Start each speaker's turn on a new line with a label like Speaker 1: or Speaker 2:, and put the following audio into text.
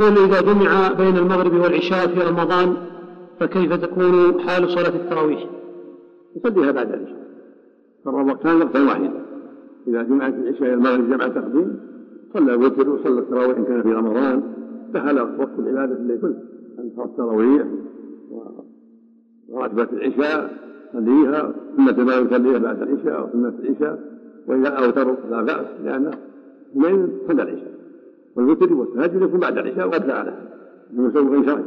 Speaker 1: يقول إذا جمع بين المغرب والعشاء في رمضان فكيف تكون حال صلاة التراويح؟
Speaker 2: يصليها بعد العشاء. صار وقتان وقتا واحدا. إذا جمعت العشاء إلى المغرب جمع تقديم صلى الوتر وصلى التراويح إن كان في رمضان دخل وقت العبادة في الليل كله أن صلى التراويح وراتبات العشاء صليها سنة ما يصليها بعد العشاء أو سنة العشاء وإذا أوتر لا بأس لأنه اثنين صلى العشاء. والوتر والتهجد يكون بعد العشاء وقد فعله من شرعي